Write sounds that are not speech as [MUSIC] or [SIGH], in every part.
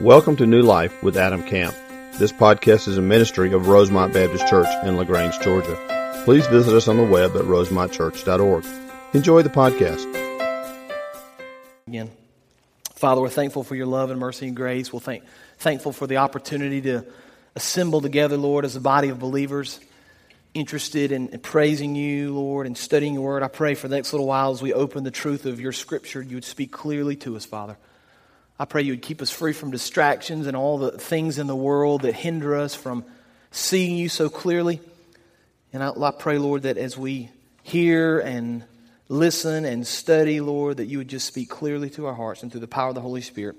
Welcome to New Life with Adam Camp. This podcast is a ministry of Rosemont Baptist Church in LaGrange, Georgia. Please visit us on the web at rosemontchurch.org. Enjoy the podcast. Again, Father, we're thankful for your love and mercy and grace. We're thank, thankful for the opportunity to assemble together, Lord, as a body of believers interested in, in praising you, Lord, and studying your word. I pray for the next little while as we open the truth of your scripture, you would speak clearly to us, Father. I pray you would keep us free from distractions and all the things in the world that hinder us from seeing you so clearly. And I, I pray, Lord, that as we hear and listen and study, Lord, that you would just speak clearly to our hearts and through the power of the Holy Spirit,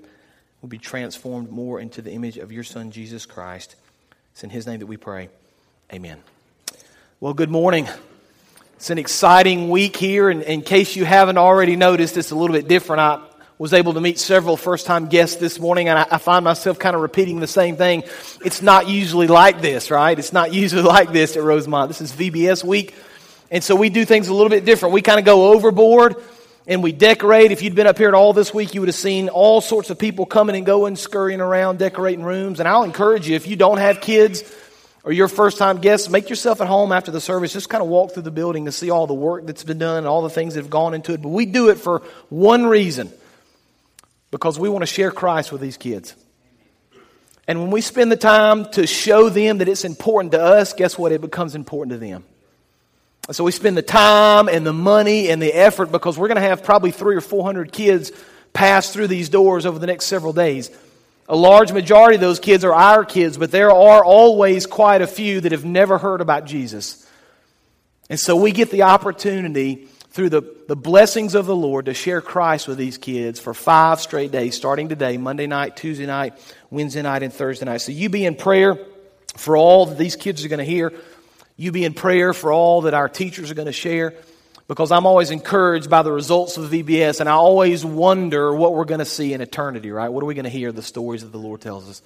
we'll be transformed more into the image of your Son, Jesus Christ. It's in his name that we pray. Amen. Well, good morning. It's an exciting week here, and in case you haven't already noticed, it's a little bit different. I was able to meet several first time guests this morning, and I, I, find myself kind of repeating the same thing. It's not usually like this, right? It's not [LAUGHS] usually like this at Rosemont. This is VBS week, and so we do things a little bit different. We kind of go overboard and we decorate. If you'd been up here at all this week, you would have seen all sorts of people coming and going, scurrying around, decorating rooms. And I'll encourage you, if you don't have kids, or your first time guests, make yourself at home after the service. Just kind of walk through the building and see all the work that's been done and all the things that have gone into it. But we do it for one reason because we want to share Christ with these kids. And when we spend the time to show them that it's important to us, guess what? It becomes important to them. so we spend the time and the money and the effort because we're going to have probably three or four hundred kids pass through these doors over the next several days. A large majority of those kids are our kids, but there are always quite a few that have never heard about Jesus. And so we get the opportunity through the, the blessings of the Lord to share Christ with these kids for five straight days, starting today, Monday night, Tuesday night, Wednesday night, and Thursday night. So you be in prayer for all that these kids are going to hear. You be in prayer for all that our teachers are going to share. Because I'm always encouraged by the results of VBS, and I always wonder what we're going to see in eternity, right? What are we going to hear the stories that the Lord tells us?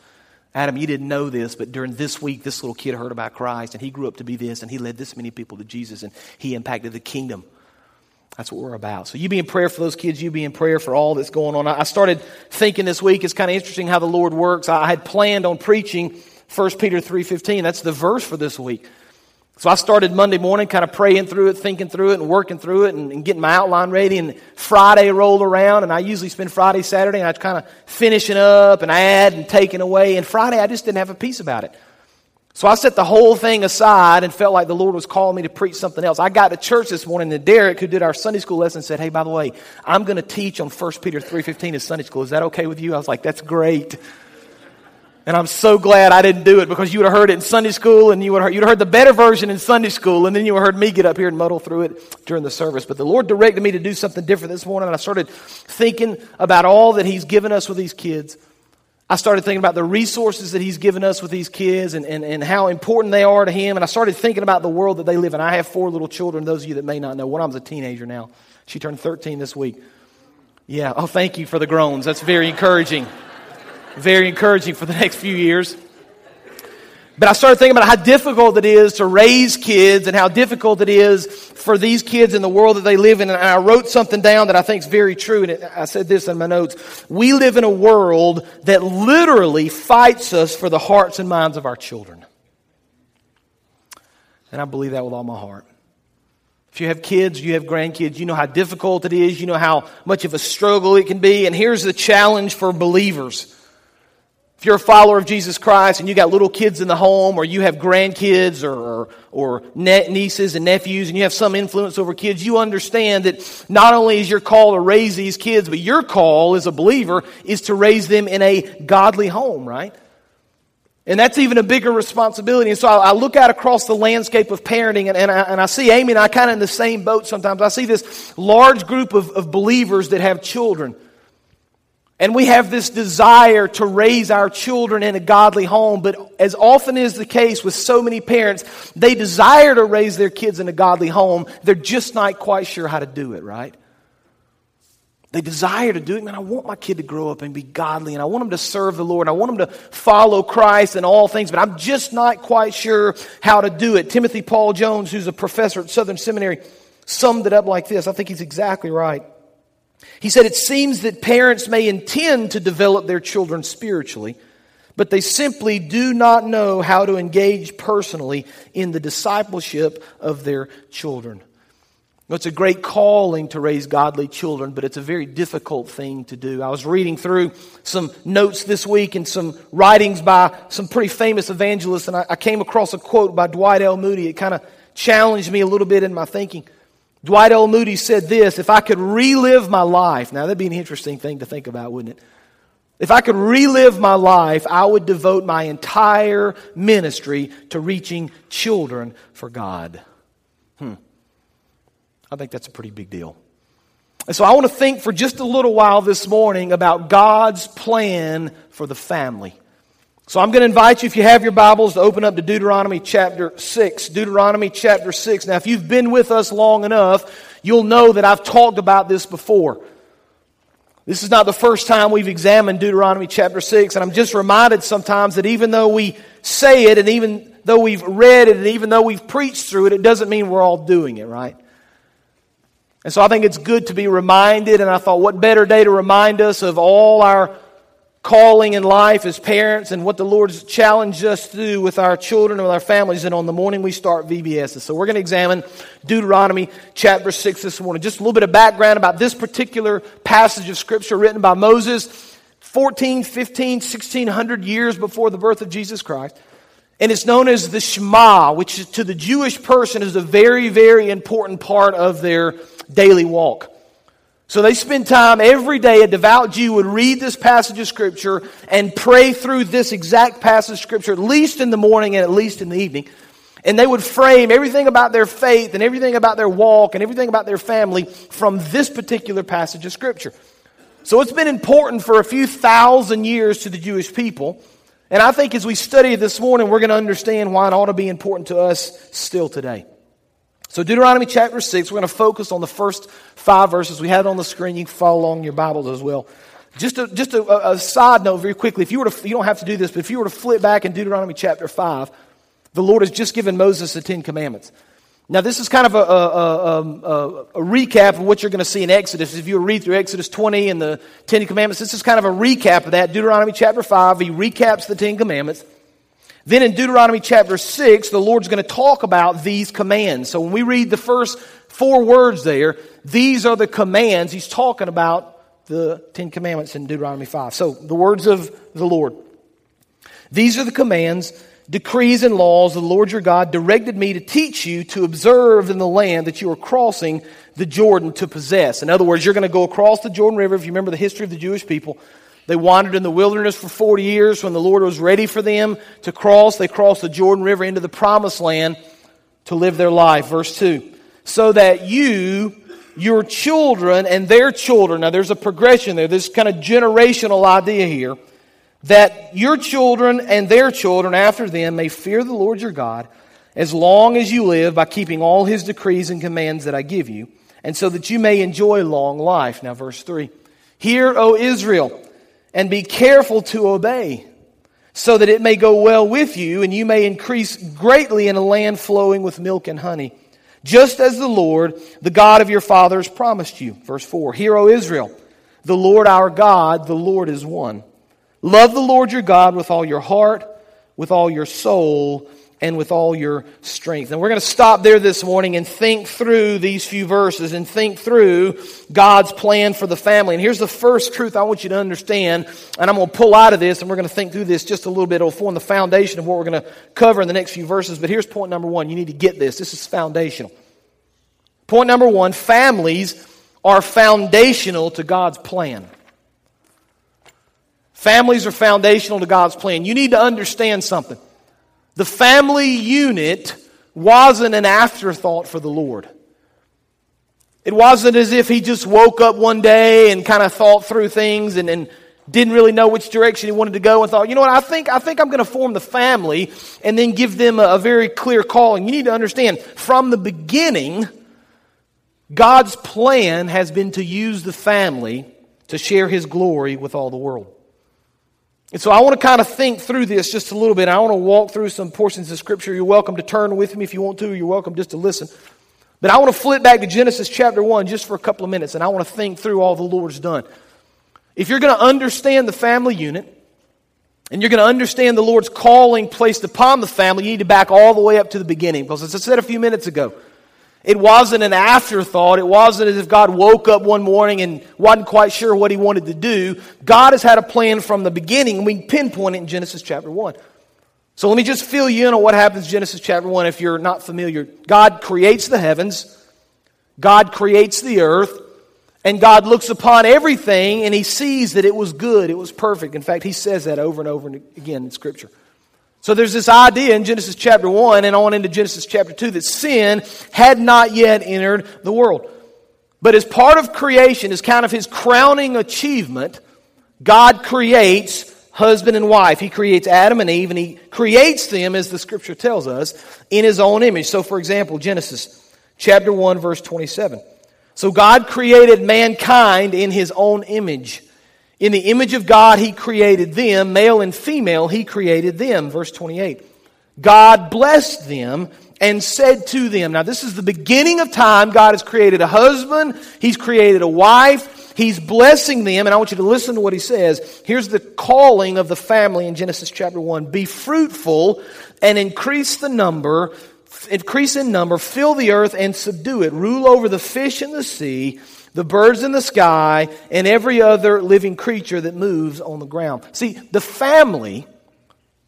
Adam, you didn't know this, but during this week, this little kid heard about Christ, and he grew up to be this, and he led this many people to Jesus, and he impacted the kingdom that's what we're about. So you be in prayer for those kids. You be in prayer for all that's going on. I started thinking this week. It's kind of interesting how the Lord works. I had planned on preaching 1 Peter 3.15. That's the verse for this week. So I started Monday morning kind of praying through it, thinking through it, and working through it, and, and, getting my outline ready. And Friday rolled around, and I usually spend Friday, Saturday, and I kind of finishing up and add and taking away. And Friday, I just didn't have a peace about it. So I set the whole thing aside and felt like the Lord was calling me to preach something else. I got to church this morning and Derek, who did our Sunday school lesson, said, Hey, by the way, I'm going to teach on 1 Peter 3.15 in Sunday school. Is that okay with you? I was like, that's great. And I'm so glad I didn't do it because you would have heard it in Sunday school and you would have heard, you'd have heard the better version in Sunday school and then you would have heard me get up here and muddle through it during the service. But the Lord directed me to do something different this morning and I started thinking about all that He's given us with these kids. I started thinking about the resources that he's given us with these kids and, and, and how important they are to him. And I started thinking about the world that they live in. I have four little children, those of you that may not know. One of them's a teenager now. She turned 13 this week. Yeah. Oh, thank you for the groans. That's very encouraging. very encouraging for the next few years. But I started thinking about how difficult it is to raise kids and how difficult it is for these kids in the world that they live in. And I wrote something down that I think is very true. And I said this in my notes. We live in a world that literally fights us for the hearts and minds of our children. And I believe that with all my heart. If you have kids, you have grandkids, you know how difficult it is, you know how much of a struggle it can be. And here's the challenge for believers if you're a follower of Jesus Christ and you got little kids in the home or you have grandkids or, or, or nieces and nephews and you have some influence over kids, you understand that not only is your call to raise these kids, but your call as a believer is to raise them in a godly home, right? And that's even a bigger responsibility. And so I, I look out across the landscape of parenting and, and, I, and I see Amy and I kind of in the same boat sometimes. I see this large group of, of believers that have children. And we have this desire to raise our children in a godly home, but as often is the case with so many parents, they desire to raise their kids in a godly home. They're just not quite sure how to do it, right? They desire to do it. Man, I want my kid to grow up and be godly, and I want them to serve the Lord, and I want them to follow Christ in all things, but I'm just not quite sure how to do it. Timothy Paul Jones, who's a professor at Southern Seminary, summed it up like this. I think he's exactly right. He said, It seems that parents may intend to develop their children spiritually, but they simply do not know how to engage personally in the discipleship of their children. It's a great calling to raise godly children, but it's a very difficult thing to do. I was reading through some notes this week and some writings by some pretty famous evangelists, and I, came across a quote by Dwight L. Moody. It kind of challenged me a little bit in my thinking. Dwight L. Moody said this If I could relive my life, now that'd be an interesting thing to think about, wouldn't it? If I could relive my life, I would devote my entire ministry to reaching children for God. Hmm. I think that's a pretty big deal. And so I want to think for just a little while this morning about God's plan for the family. So I'm going to invite you, if you have your Bibles, to open up to Deuteronomy chapter 6. Deuteronomy chapter 6. Now, if you've been with us long enough, you'll know that I've talked about this before. This is not the first time we've examined Deuteronomy chapter 6, and I'm just reminded sometimes that even though we say it, and even though we've read it, and even though we've preached through it, it doesn't mean we're all doing it, right? And so I think it's good to be reminded, and I thought, what better day to remind us of all our calling in life as parents and what the Lord's challenged us to do with our children and with our families and on the morning we start VBS. So we're going to examine Deuteronomy chapter 6 this morning. Just a little bit of background about this particular passage of scripture written by Moses 14, 15, 1600 years before the birth of Jesus Christ. And it's known as the Shema, which to the Jewish person is a very, very important part of their daily walk. So they spend time every day, a devout Jew would read this passage of Scripture and pray through this exact passage of Scripture, at least in the morning and at least in the evening. And they would frame everything about their faith and everything about their walk and everything about their family from this particular passage of Scripture. So it's been important for a few thousand years to the Jewish people. And I think as we study this morning, we're going to understand why it ought to be important to us still today. So, Deuteronomy chapter 6, we're going to focus on the first five verses. We have it on the screen. You can follow along in your Bibles as well. Just a, just a, a side note, very quickly. If you were to, you don't have to do this, but if you were to flip back in Deuteronomy chapter 5, the Lord has just given Moses the Ten Commandments. Now, this is kind of a, a, a, um, a, recap of what you're going to see in Exodus. If you read through Exodus 20 and the Ten Commandments, this is kind of a recap of that. Deuteronomy chapter 5, he recaps the Ten Commandments. Then in Deuteronomy chapter 6, the Lord's going to talk about these commands. So when we read the first four words there, these are the commands. He's talking about the Ten Commandments in Deuteronomy 5. So the words of the Lord. These are the commands, decrees, and laws the Lord your God directed me to teach you to observe in the land that you are crossing the Jordan to possess. In other words, you're going to go across the Jordan River. If you remember the history of the Jewish people, they wandered in the wilderness for 40 years. When the Lord was ready for them to cross, they crossed the Jordan River into the promised land to live their life. Verse 2. So that you, your children, and their children, now there's a progression there, this kind of generational idea here, that your children and their children after them may fear the Lord your God as long as you live by keeping all his decrees and commands that I give you, and so that you may enjoy long life. Now, verse 3. Hear, O Israel and be careful to obey, so that it may go well with you, and you may increase greatly in a land flowing with milk and honey, just as the Lord, the God of your fathers, promised you. Verse 4 Hear, O Israel, the Lord our God, the Lord is one. Love the Lord your God with all your heart, with all your soul, and with all your strength. And we're going to stop there this morning and think through these few verses and think through God's plan for the family. And here's the first truth I want you to understand, and I'm going to pull out of this and we're going to think through this just a little bit. It'll form the foundation of what we're going to cover in the next few verses. But here's point number one. You need to get this. This is foundational. Point number one families are foundational to God's plan. Families are foundational to God's plan. You need to understand something. The family unit wasn't an afterthought for the Lord. It wasn't as if he just woke up one day and kind of thought through things and, didn't really know which direction he wanted to go and thought, you know what, I think, I think I'm going to form the family and then give them a, a very clear calling. You need to understand from the beginning, God's plan has been to use the family to share his glory with all the world. And so I want to kind of think through this just a little bit. I want to walk through some portions of Scripture. You're welcome to turn with me if you want to. You're welcome just to listen. But I want to flip back to Genesis chapter 1 just for a couple of minutes, and I want to think through all the Lord's done. If you're going to understand the family unit, and you're going to understand the Lord's calling placed upon the family, you need to back all the way up to the beginning. Because as I said a few minutes ago, it wasn't an afterthought. It wasn't as if God woke up one morning and wasn't quite sure what he wanted to do. God has had a plan from the beginning, we pinpoint it in Genesis chapter 1. So let me just fill you in on what happens in Genesis chapter 1 if you're not familiar. God creates the heavens, God creates the earth, and God looks upon everything and he sees that it was good, it was perfect. In fact, he says that over and over again in Scripture. So there's this idea in Genesis chapter 1 and on into Genesis chapter 2 that sin had not yet entered the world. But as part of creation, as kind of his crowning achievement, God creates husband and wife. He creates Adam and Eve, and he creates them, as the scripture tells us, in his own image. So, for example, Genesis chapter 1, verse 27. So, God created mankind in his own image. In the image of God, he created them, male and female, he created them. Verse 28. God blessed them and said to them, Now, this is the beginning of time. God has created a husband, he's created a wife, He's blessing them, and I want you to listen to what he says. Here's the calling of the family in Genesis chapter 1 Be fruitful and increase the number, increase in number, fill the earth and subdue it. Rule over the fish in the sea, the birds in the sky, and every other living creature that moves on the ground. See, the family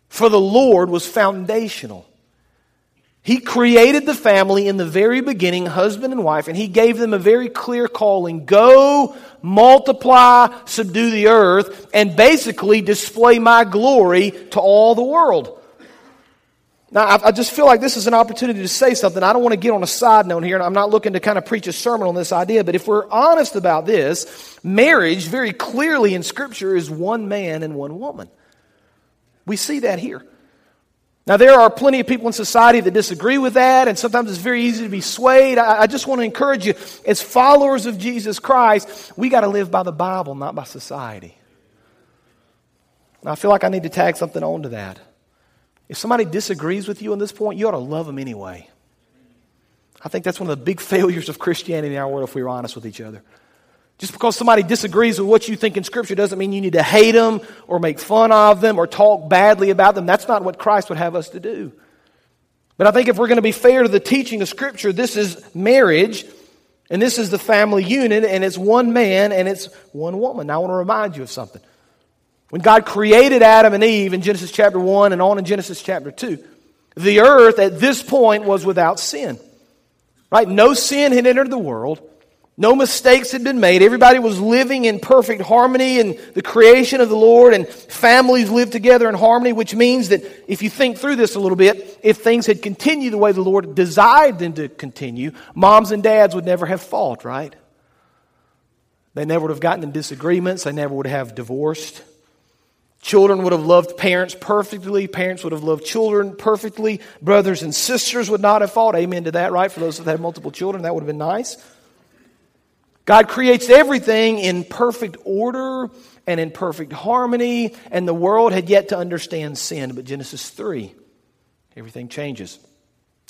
for the Lord was foundational. He created the family in the very beginning, husband and wife, and he gave them a very clear calling go, multiply, subdue the earth, and basically display my glory to all the world. Now, I, I just feel like this is an opportunity to say something. I don't want to get on a side note here, and I'm not looking to kind of preach a sermon on this idea, but if we're honest about this, marriage, very clearly in Scripture, is one man and one woman. We see that here. Now, there are plenty of people in society that disagree with that, and sometimes it's very easy to be swayed. I, I just want to encourage you, as followers of Jesus Christ, we got to live by the Bible, not by society. Now, I feel like I need to tag something onto that. If somebody disagrees with you on this point, you ought to love them anyway. I think that's one of the big [LAUGHS] failures of Christianity in our world if we are honest with each other. Just because somebody disagrees with what you think in Scripture doesn't mean you need to hate them or make fun of them or talk badly about them. That's not what Christ would have us to do. But I think if we're going to be fair to the teaching of Scripture, this is marriage, and this is the family unit, and it's one man and it's one woman. Now, I want to remind you of something. When God created Adam and Eve in Genesis chapter 1 and on in Genesis chapter 2, the earth at this point was without sin. Right? No sin had entered the world. No mistakes had been made. Everybody was living in perfect harmony in the creation of the Lord, and families lived together in harmony, which means that if you think through this a little bit, if things had continued the way the Lord desired them to continue, moms and dads would never have fought, right? They never would have gotten in disagreements, they never would have divorced. Children would have loved parents perfectly. Parents would have loved children perfectly. Brothers and sisters would not have fought. Amen to that, right? For those that had multiple children, that would have been nice. God creates everything in perfect order and in perfect harmony, and the world had yet to understand sin. But Genesis 3, everything changes.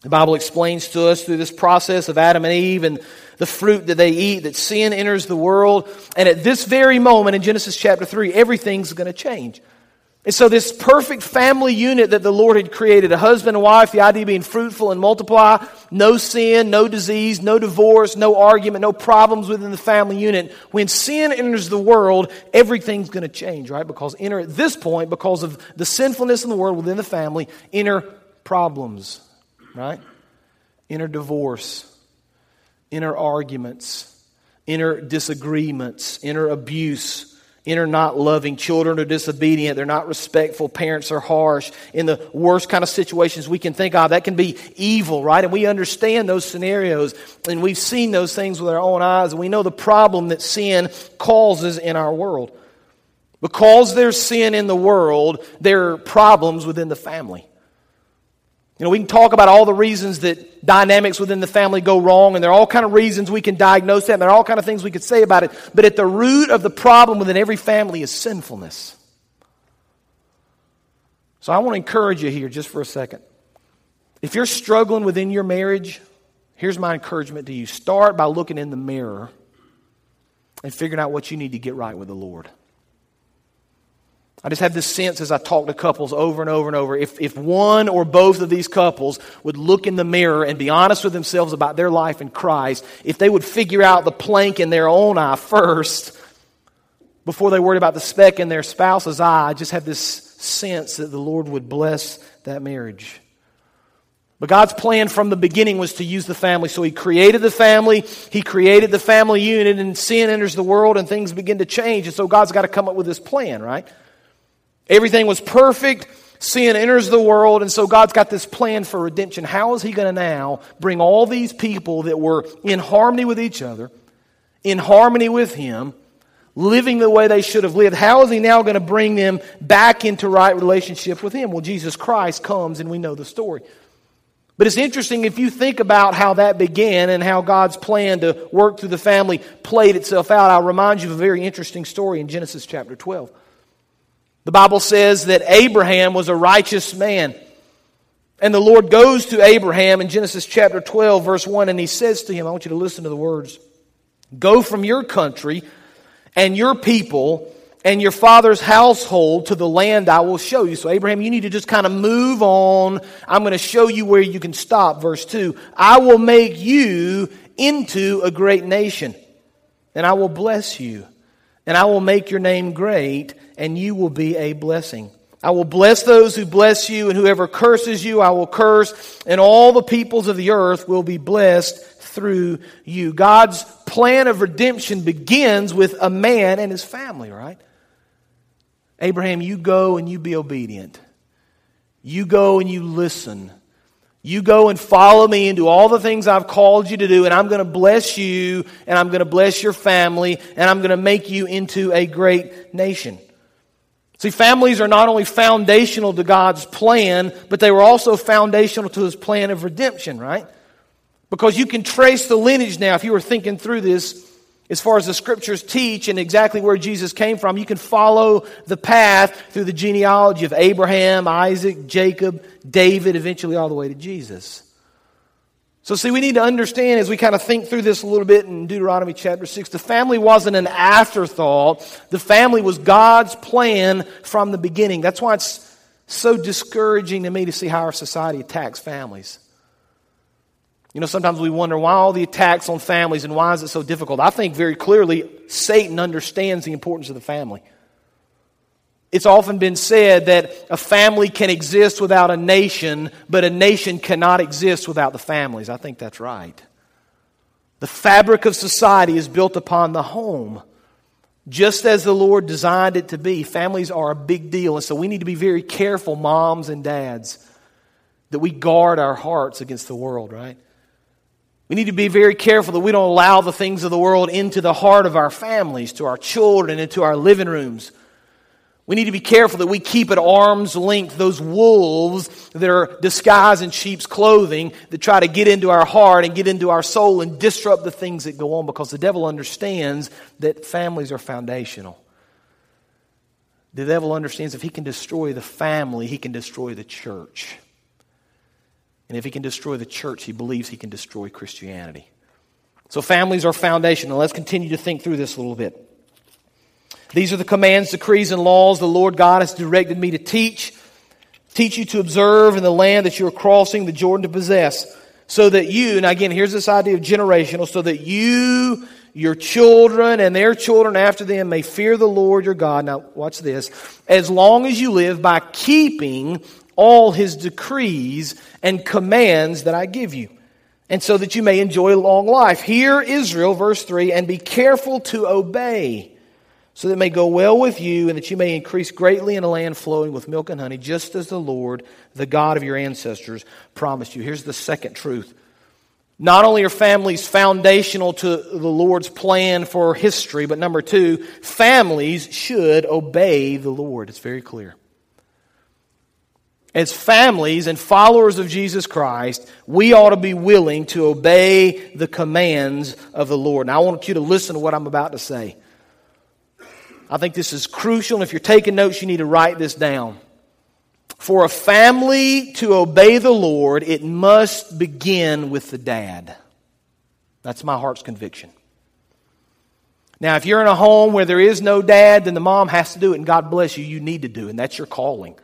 The Bible explains to us through this process of Adam and Eve and the fruit that they eat that sin enters the world. And at this very moment in Genesis chapter 3, everything's going to change. And so, this perfect family unit that the Lord had created a husband and wife, the idea being fruitful and multiply, no sin, no disease, no divorce, no argument, no problems within the family unit. When sin enters the world, everything's going to change, right? Because enter at this point, because of the sinfulness in the world within the family, enter problems, right? Inner divorce, inner arguments, inner disagreements, inner abuse inner not loving. Children are disobedient. They're not respectful. Parents are harsh. In the worst kind of situations we can think of, that can be evil, right? And we understand those scenarios and we've seen those things with our own eyes and we know the problem that sin causes in our world. Because there's sin in the world, there are problems within the family. You know, we can talk about all the reasons that dynamics within the family go wrong, and there are all kind of reasons we can diagnose that, and there are all kind of things we could say about it. But at the root of the problem within every family is sinfulness. So I want to encourage you here just for a second. If you're struggling within your marriage, Here's my encouragement to you start by looking in the mirror and figuring out what you need to get right with the Lord. I just have this sense as I talk to couples over and over and over. If, if one or both of these couples would look in the mirror and be honest with themselves about their life in Christ, if they would figure out the plank in their own eye first before they worried about the speck in their spouse's eye, I just have this sense that the Lord would bless that marriage. But God's plan from the beginning was to use the family. So He created the family, He created the family unit, and sin enters the world and things begin to change. And so God's got to come up with this plan, right? Everything was perfect. Sin enters the world, and so God's got this plan for redemption. How is He going to now bring all these people that were in harmony with each other, in harmony with Him, living the way they should have lived? How is He now going to bring them back into right relationship with Him? Well, Jesus Christ comes, and we know the story. But it's interesting if you think about how that began and how God's plan to work through the family played itself out. I'll remind you of a very interesting story in Genesis chapter 12. The Bible says that Abraham was a righteous man. And the Lord goes to Abraham in Genesis chapter 12, verse 1, and he says to him, I want you to listen to the words Go from your country and your people and your father's household to the land I will show you. So, Abraham, you need to just kind of move on. I'm going to show you where you can stop. Verse 2 I will make you into a great nation, and I will bless you, and I will make your name great, and you will be a blessing. I will bless those who bless you, and whoever curses you, I will curse, and all the peoples of the earth will be blessed through you. God's plan of redemption begins with a man and his family, right? Abraham, you go and you be obedient. You go and you listen. You go and follow me and do all the things I've called you to do, and I'm going to bless you, and I'm going to bless your family, and I'm going to make you into a great nation. See, families are not only foundational to God's plan, but they were also foundational to his plan of redemption, right? Because you can trace the lineage now, if you were thinking through this, as far as the scriptures teach and exactly where Jesus came from, you can follow the path through the genealogy of Abraham, Isaac, Jacob, David, eventually all the way to Jesus. So, see, we need to understand as we kind of think through this a little bit in Deuteronomy chapter 6, the family wasn't an afterthought. The family was God's plan from the beginning. That's why it's so discouraging to me to see how our society attacks families. You know, sometimes we wonder why all the attacks on families and why is it so difficult. I think very clearly Satan understands the importance of the family. It's often been said that a family can exist without a nation, but a nation cannot exist without the families. I think that's right. The fabric of society is built upon the home, just as the Lord designed it to be. Families are a big deal, and so we need to be very careful, moms and dads, that we guard our hearts against the world, right? We need to be very careful that we don't allow the things of the world into the heart of our families, to our children, into our living rooms. We need to be careful that we keep at arm's length those wolves that are disguised in sheep's clothing that try to get into our heart and get into our soul and disrupt the things that go on because the devil understands that families are foundational. The devil understands if he can destroy the family, he can destroy the church. And if he can destroy the church, he believes he can destroy Christianity. So families are foundational. Let's continue to think through this a little bit. These are the commands, decrees, and laws the Lord God has directed me to teach. Teach you to observe in the land that you are crossing the Jordan to possess. So that you, and again, here's this idea of generational, so that you, your children, and their children after them may fear the Lord your God. Now, watch this. As long as you live by keeping all his decrees and commands that I give you, and so that you may enjoy long life. Hear Israel, verse 3, and be careful to obey, so that it may go well with you, and that you may increase greatly in a land flowing with milk and honey, just as the Lord, the God of your ancestors, promised you. Here's the second truth. Not only are families foundational to the Lord's plan for history, but number two, families should obey the Lord. It's very clear as families and followers of Jesus Christ, we ought to be willing to obey the commands of the Lord. Now, I want you to listen to what I'm about to say. I think this is crucial. And if you're taking notes, you need to write this down. For a family to obey the Lord, it must begin with the dad. That's my heart's conviction. Now, if you're in a home where there is no dad, then the mom has to do it, and God bless you, you need to do it, and that's your calling.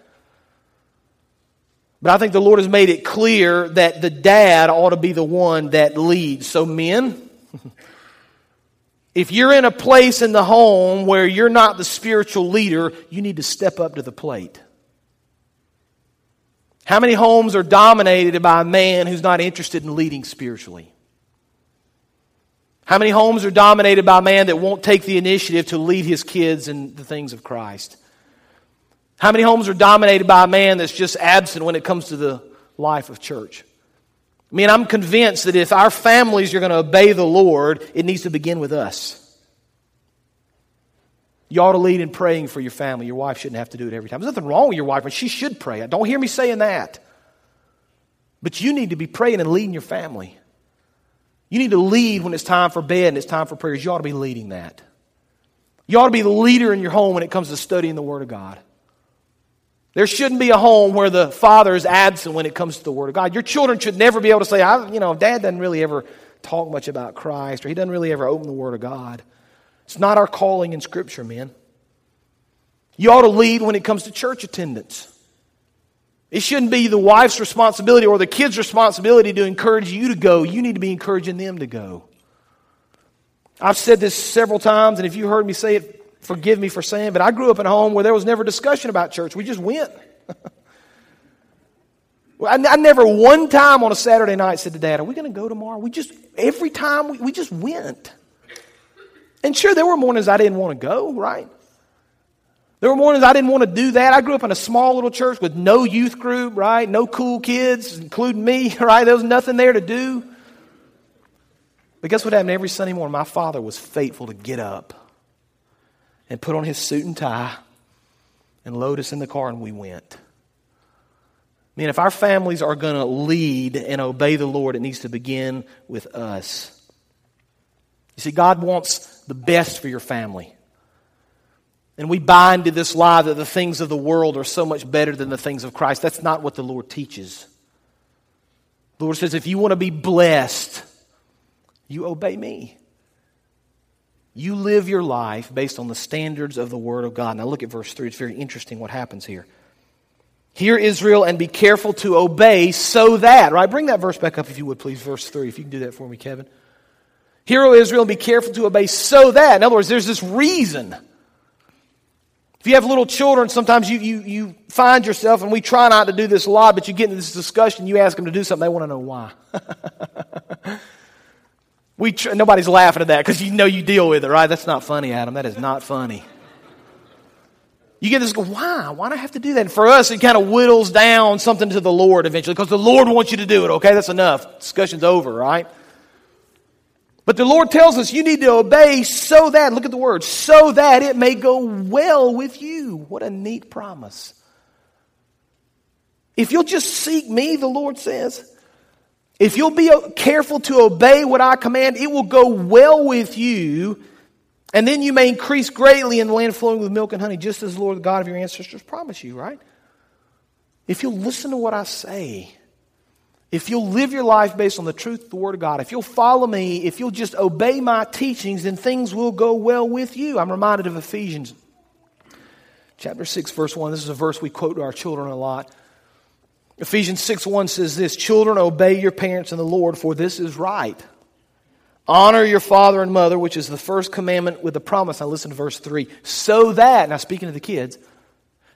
But I think the Lord has made it clear that the dad ought to be the one that leads. So, men, [LAUGHS] if you're in a place in the home where you're not the spiritual leader, you need to step up to the plate. How many homes are dominated by a man who's not interested in leading spiritually? How many homes are dominated by a man that won't take the initiative to lead his kids in the things of Christ? How many homes are dominated by a man that's just absent when it comes to the life of church? I mean, I'm convinced that if our families are going to obey the Lord, it needs to begin with us. You ought to lead in praying for your family. Your wife shouldn't have to do it every time. There's nothing wrong with your wife, but she should pray. Don't hear me saying that. But you need to be praying and leading your family. You need to lead when it's time for bed and it's time for prayers. You ought to be leading that. You ought to be the leader in your home when it comes to studying the Word of God. There shouldn't be a home where the father is absent when it comes to the Word of God. Your children should never be able to say, I, you know, dad doesn't really ever talk much about Christ or he doesn't really ever open the Word of God. It's not our calling in Scripture, man. You ought to lead when it comes to church attendance. It shouldn't be the wife's responsibility or the kid's responsibility to encourage you to go. You need to be encouraging them to go. I've said this several times, and if you heard me say it, forgive me for saying, but I grew up in a home where there was never discussion about church. We just went. [LAUGHS] I, I, never one time on a Saturday night said to Dad, Are we going to go tomorrow? We just, every time, we, we just went. And sure, there were mornings I didn't want to go, right? There were mornings I didn't want to do that. I grew up in a small little church with no youth group, right? No cool kids, including me, [LAUGHS] right? There was nothing there to do. But guess what happened every Sunday morning? My father was faithful to get up and put on his suit and tie and load us in the car, and we went. I mean, if our families are going to lead and obey the Lord, it needs to begin with us. You see, God wants the best for your family. And we buy into this lie that the things of the world are so much better than the things of Christ. That's not what the Lord teaches. The Lord says, if you want to be blessed, you obey me. You live your life based on the standards of the Word of God. Now look at verse 3. It's very interesting what happens here. Hear Israel and be careful to obey so that, right? Bring that verse back up if you would, please. Verse 3, if you can do that for me, Kevin. Hear, O Israel, and be careful to obey so that. In other words, there's this reason if you have little children, sometimes you, you, you find yourself, and we try not to do this a lot, but you get into this discussion, you ask them to do something, they want to know why. [LAUGHS] we tr- nobody's laughing at that because you know you deal with it, right? That's not funny, Adam. That is not funny. You get this, go, why? Why do I have to do that? And for us, it kind of whittles down something to the Lord eventually because the Lord wants you to do it, okay? That's enough. Discussion's over, right? But the Lord tells us you need to obey so that, look at the word, so that it may go well with you. What a neat promise. If you'll just seek me, the Lord says, if you'll be careful to obey what I command, it will go well with you. And then you may increase greatly in the land flowing with milk and honey, just as the Lord, the God of your ancestors, promised you, right? If you'll listen to what I say, if you'll live your life based on the truth the Word of God, if you'll follow me, if you'll just obey my teachings, then things will go well with you. I'm reminded of Ephesians chapter 6, verse 1. This is a verse we quote to our children a lot. Ephesians 6 1 says this Children, obey your parents in the Lord, for this is right. Honor your father and mother, which is the first commandment with the promise. Now listen to verse 3. So that, now speaking to the kids,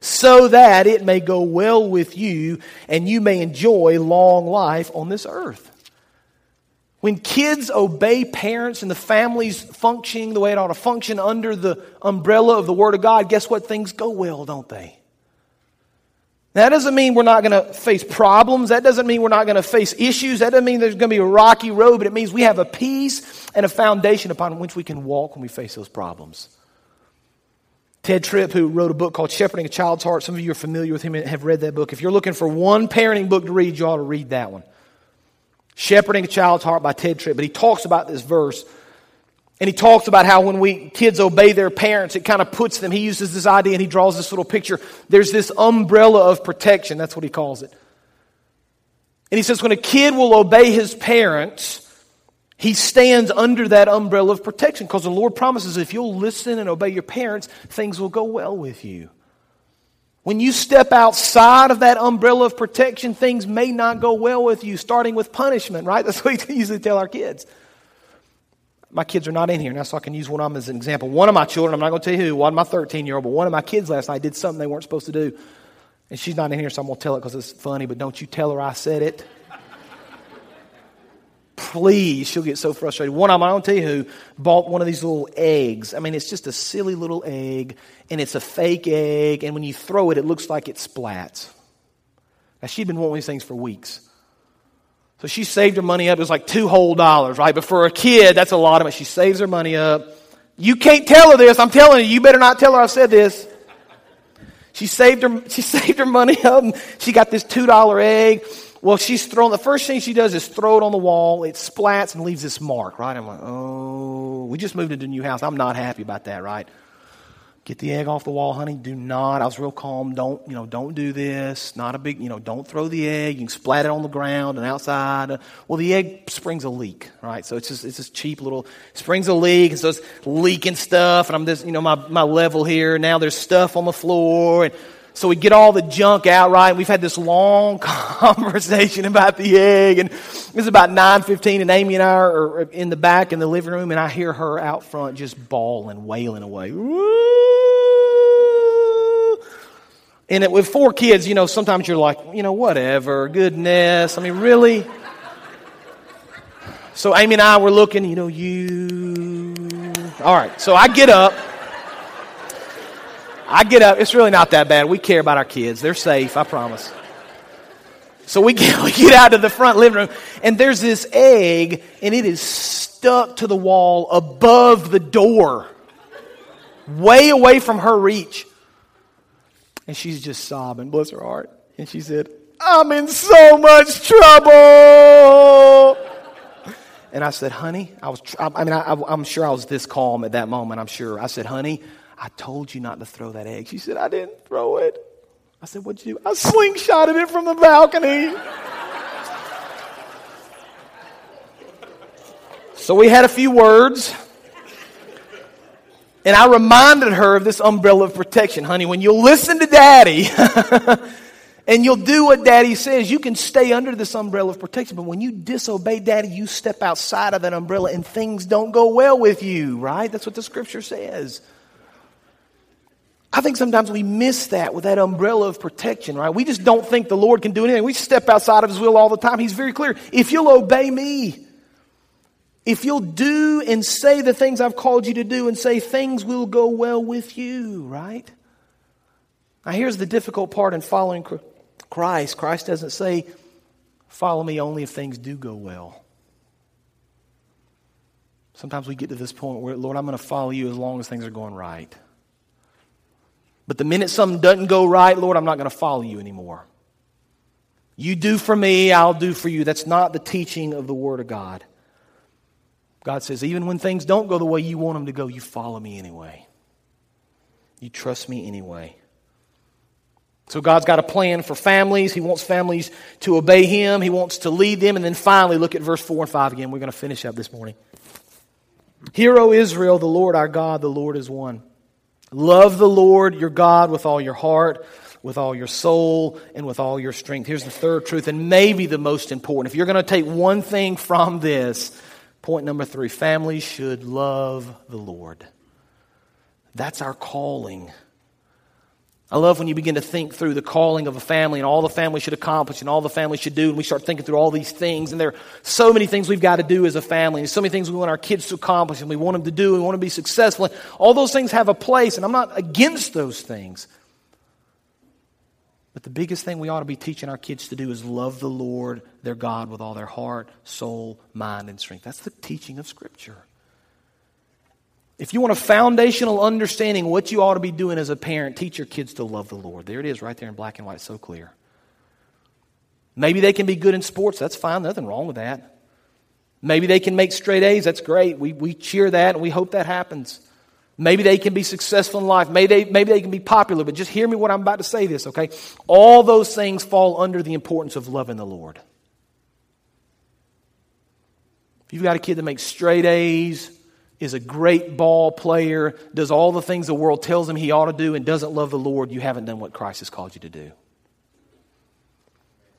so that it may go well with you and you may enjoy long life on this earth. When kids obey parents and the family's functioning the way it ought to function under the umbrella of the Word of God, guess what? Things go well, don't they? That doesn't mean we're not going to face problems. That doesn't mean we're not going to face issues. That doesn't mean there's going to be a rocky road, but it means we have a peace and a foundation upon which we can walk when we face those problems. Tedd Tripp, who wrote a book called Shepherding a Child's Heart. Some of you are familiar with him and have read that book. If you're looking for one parenting book to read, you ought to read that one. Shepherding a Child's Heart by Tedd Tripp. But he talks about this verse. And he talks about how when we kids obey their parents, it kind of puts them. He uses this idea and he draws this little picture. There's this umbrella of protection. That's what he calls it. And he says when a kid will obey his parents, He stands under that umbrella of protection because the Lord promises if you'll listen and obey your parents, things will go well with you. When you step outside of that umbrella of protection, things may not go well with you, starting with punishment, right? [LAUGHS] That's what we usually tell our kids. My kids are not in here now, so I can use one of them as an example. One of my children, I'm not going to tell you who, one of my 13 year old, but one of my kids last night did something they weren't supposed to do. And she's not in here, so I'm going to tell it because it's funny, but don't you tell her I said it please, she'll get so frustrated. One of them, I don't tell you who, bought one of these little eggs. I mean, it's just a silly little egg, and it's a fake egg, and when you throw it, it looks like it splats. Now, she'd been wanting these things for weeks. So she saved her money up. It was like two whole dollars, right? But for a kid, that's a lot of it. She saves her money up. You can't tell her this. I'm telling you, you better not tell her I said this. She saved her, [LAUGHS] she saved her money up, she got this $2 egg. Well, she's thrown, the first thing she does is throw it on the wall. It splats and leaves this mark, right? I'm like, oh, we just moved into a new house. I'm not happy about that, right? Get the egg off the wall, honey. Do not. I was real calm. Don't, you know, don't do this. Not a big, you know, don't throw the egg. You can splat it on the ground and outside. Well, the egg springs a leak, right? So it's just, it's just cheap little, springs a leak. And so it's leaking stuff. And I'm just, you know, my, my level here. Now there's stuff on the floor. And, so we get all the junk out, right? And We've had this long [LAUGHS] conversation about the egg, and it's about 9.15, and Amy and I are in the back in the living room, and I hear her out front just bawling, wailing away. And it, with four kids, you know, sometimes you're like, you know, whatever, goodness. I mean, really? So Amy and I were looking, you know, you. All right, so I get up. I get up. It's really not that bad. We care about our kids. They're safe, I promise. So we [LAUGHS] get, we get out to the front living room, and there's this egg, and it is stuck to the wall above the door, way away from her reach. And she's just sobbing, bless her heart. And she said, I'm in so much trouble. And I said, honey, I was, I mean, I, I'm sure I was this calm at that moment. I'm sure. I said, honey, I told you not to throw that egg. She said, I didn't throw it. I said, What'd you do? I slingshotted it from the balcony. so we had a few words. And I reminded her of this umbrella of protection. Honey, when you'll listen to daddy [LAUGHS] and you'll do what daddy says, you can stay under this umbrella of protection. But when you disobey daddy, you step outside of that umbrella and things don't go well with you, right? That's what the scripture says. I think sometimes we miss that with that umbrella of protection, right? We just don't think the Lord can do anything. We step outside of His will all the time. He's very clear. If you'll obey me, if you'll do and say the things I've called you to do and say things will go well with you, right? Now, here's the difficult part in following Christ Christ doesn't say, follow me only if things do go well. Sometimes we get to this point where, Lord, I'm going to follow you as long as things are going right. But the minute something doesn't go right, Lord, I'm not going to follow you anymore. You do for me, I'll do for you. That's not the teaching of the Word of God. God says, even when things don't go the way you want them to go, you follow me anyway. You trust me anyway. So God's got a plan for families. He wants families to obey Him. He wants to lead them. And then finally, look at verse 4 and 5 again. We're going to finish up this morning. Hear, O Israel, the Lord our God, the Lord is one. Love the Lord your God with all your heart, with all your soul, and with all your strength. Here's the third truth, and maybe the most important. If you're going to take one thing from this, point number three families should love the Lord. That's our calling. I love when you begin to think through the calling of a family and all the family should accomplish and all the family should do. And we start thinking through all these things. And there are so many things we've got to do as a family. And so many things we want our kids to accomplish and we want them to do. And we want to be successful. And all those things have a place. And I'm not against those things. But the biggest thing we ought to be teaching our kids to do is love the Lord, their God, with all their heart, soul, mind, and strength. That's the teaching of Scripture. If you want a foundational understanding what you ought to be doing as a parent, teach your kids to love the Lord. There it is, right there in black and white, so clear. Maybe they can be good in sports. That's fine. Nothing wrong with that. Maybe they can make straight A's. That's great. We, we cheer that and we hope that happens. Maybe they can be successful in life. Maybe they, maybe they can be popular. But just hear me what I'm about to say this, okay? All those things fall under the importance of loving the Lord. If you've got a kid that makes straight A's, is a great ball player, does all the things the world tells him he ought to do, and doesn't love the Lord, you haven't done what Christ has called you to do.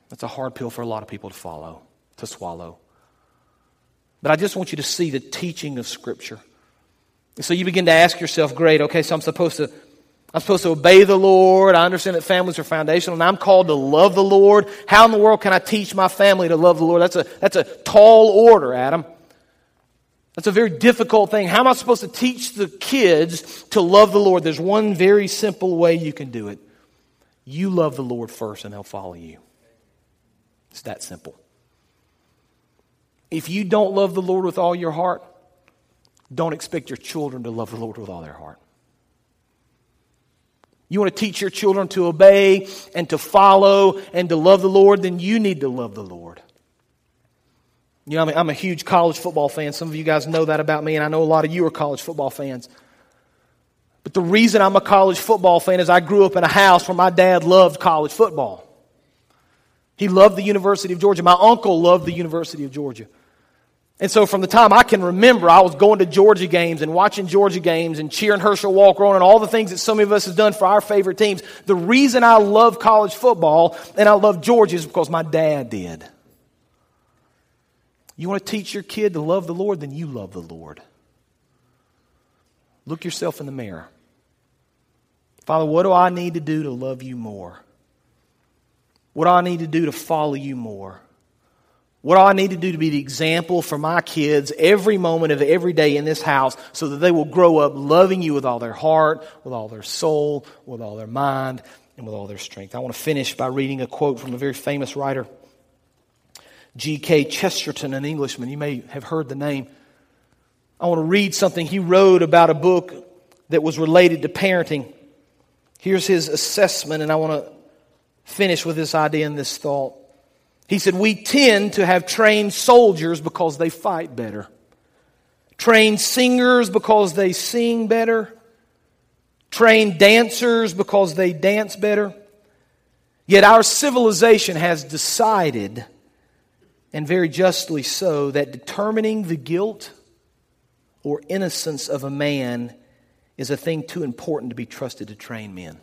That's a hard pill for a lot of people to follow, to swallow. But I just want you to see the teaching of Scripture. so you begin to ask yourself, great, okay, so I'm supposed to I'm supposed to obey the Lord. I understand that families are foundational, and I'm called to love the Lord. How in the world can I teach my family to love the Lord? That's a, that's a tall order, Adam. That's a very difficult thing. How am I supposed to teach the kids to love the Lord? There's one very simple way you can do it. You love the Lord first, and they'll follow you. It's that simple. If you don't love the Lord with all your heart, don't expect your children to love the Lord with all their heart. You want to teach your children to obey and to follow and to love the Lord, then you need to love the Lord. You know, I'm a, I'm a huge college football fan. Some of you guys know that about me, and I know a lot of you are college football fans. But the reason I'm a college football fan is I grew up in a house where my dad loved college football. He loved the University of Georgia. My uncle loved the University of Georgia. And so from the time I can remember, I was going to Georgia games and watching Georgia games and cheering Herschel Walker on and all the things that some of us have done for our favorite teams. The reason I love college football and I love Georgia is because my dad did. You want to teach your kid to love the Lord, then you love the Lord. Look yourself in the mirror. Father, what do I need to do to love you more? What do I need to do to follow you more? What do I need to do to be the example for my kids every moment of every day in this house so that they will grow up loving you with all their heart, with all their soul, with all their mind, and with all their strength? I want to finish by reading a quote from a very famous writer, G.K. Chesterton, an Englishman. You may have heard the name. I want to read something he wrote about a book that was related to parenting. Here's his assessment, and I want to finish with this idea and this thought. He said, We tend to have trained soldiers because they fight better, trained singers because they sing better, trained dancers because they dance better. Yet our civilization has decided, and very justly so, that determining the guilt or innocence of a man is a thing too important to be trusted to train men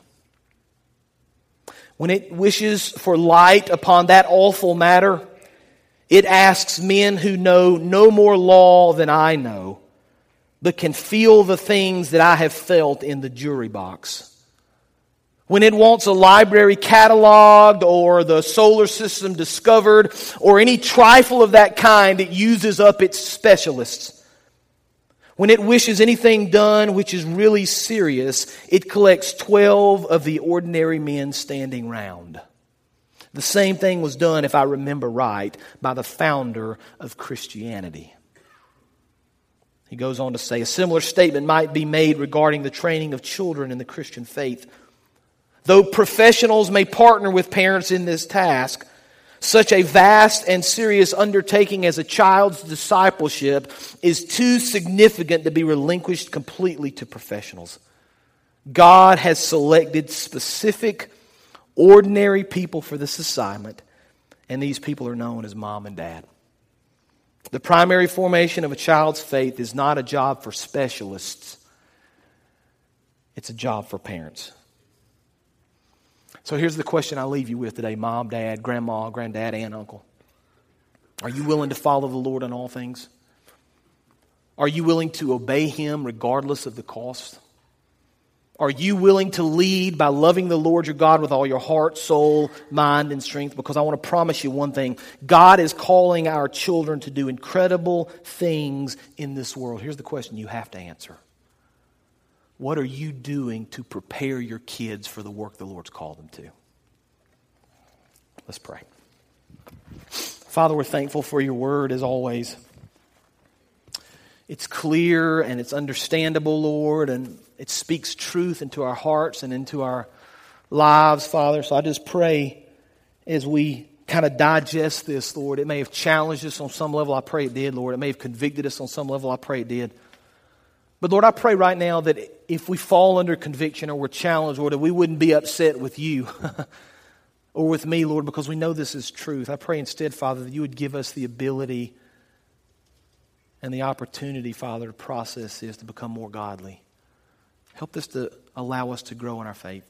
when it wishes for light upon that awful matter, it asks men who know no more law than I know, but can feel the things that I have felt in the jury box. When it wants a library cataloged or the solar system discovered or any trifle of that kind, it uses up its specialists. When it wishes anything done which is really serious, it collects 12 of the ordinary men standing round. The same thing was done, if I remember right, by the founder of Christianity. He goes on to say a similar statement might be made regarding the training of children in the Christian faith. Though professionals may partner with parents in this task, such a vast and serious undertaking as a child's discipleship is too significant to be relinquished completely to professionals. God has selected specific, ordinary people for this assignment, and these people are known as mom and dad. The primary formation of a child's faith is not a job for specialists, it's a job for parents. So here's the question I leave you with today mom, dad, grandma, granddad, and uncle. Are you willing to follow the Lord in all things? Are you willing to obey Him regardless of the cost? Are you willing to lead by loving the Lord your God with all your heart, soul, mind, and strength? Because I want to promise you one thing God is calling our children to do incredible things in this world. Here's the question you have to answer what are you doing to prepare your kids for the work the Lord's called them to? Let's pray. Father, we're thankful for your word as always. It's clear and it's understandable, Lord, and it speaks truth into our hearts and into our lives, Father. So I just pray as we kind of digest this, Lord, it may have challenged us on some level. I pray it did, Lord. It may have convicted us on some level. I pray it did. But Lord, I pray right now that if we fall under conviction or we're challenged, Lord, that we wouldn't be upset with you [LAUGHS] or with me, Lord, because we know this is truth. I pray instead, Father, that you would give us the ability and the opportunity, Father, to process is to become more godly. Help this to allow us to grow in our faith.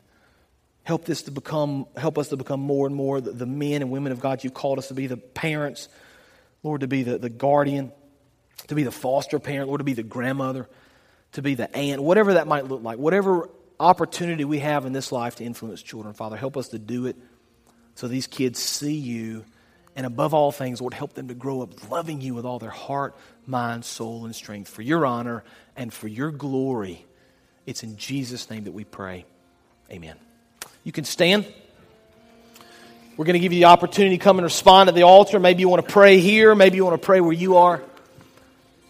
Help this to become, help us to become more and more the, the men and women of God you've called us to be, the parents, Lord, to be the, the guardian, to be the foster parent, Lord, to be the grandmother, to be the aunt, whatever that might look like, whatever opportunity we have in this life to influence children, Father, help us to do it so these kids see you. And above all things, Lord, help them to grow up loving you with all their heart, mind, soul, and strength for your honor and for your glory. It's in Jesus' name that we pray. Amen. You can stand. We're going to give you the opportunity to come and respond at the altar. Maybe you want to pray here. Maybe you want to pray where you are.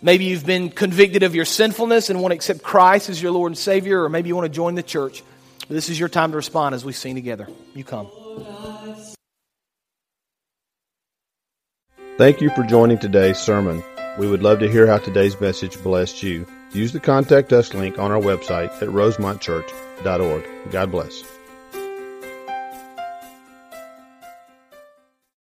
Maybe you've been convicted of your sinfulness and want to accept Christ as your Lord and Savior, or maybe you want to join the church. This is your time to respond as we sing together. You come. Thank you for joining today's sermon. We would love to hear how today's message blessed you. Use the Contact Us link on our website at rosemontchurch.org. God bless.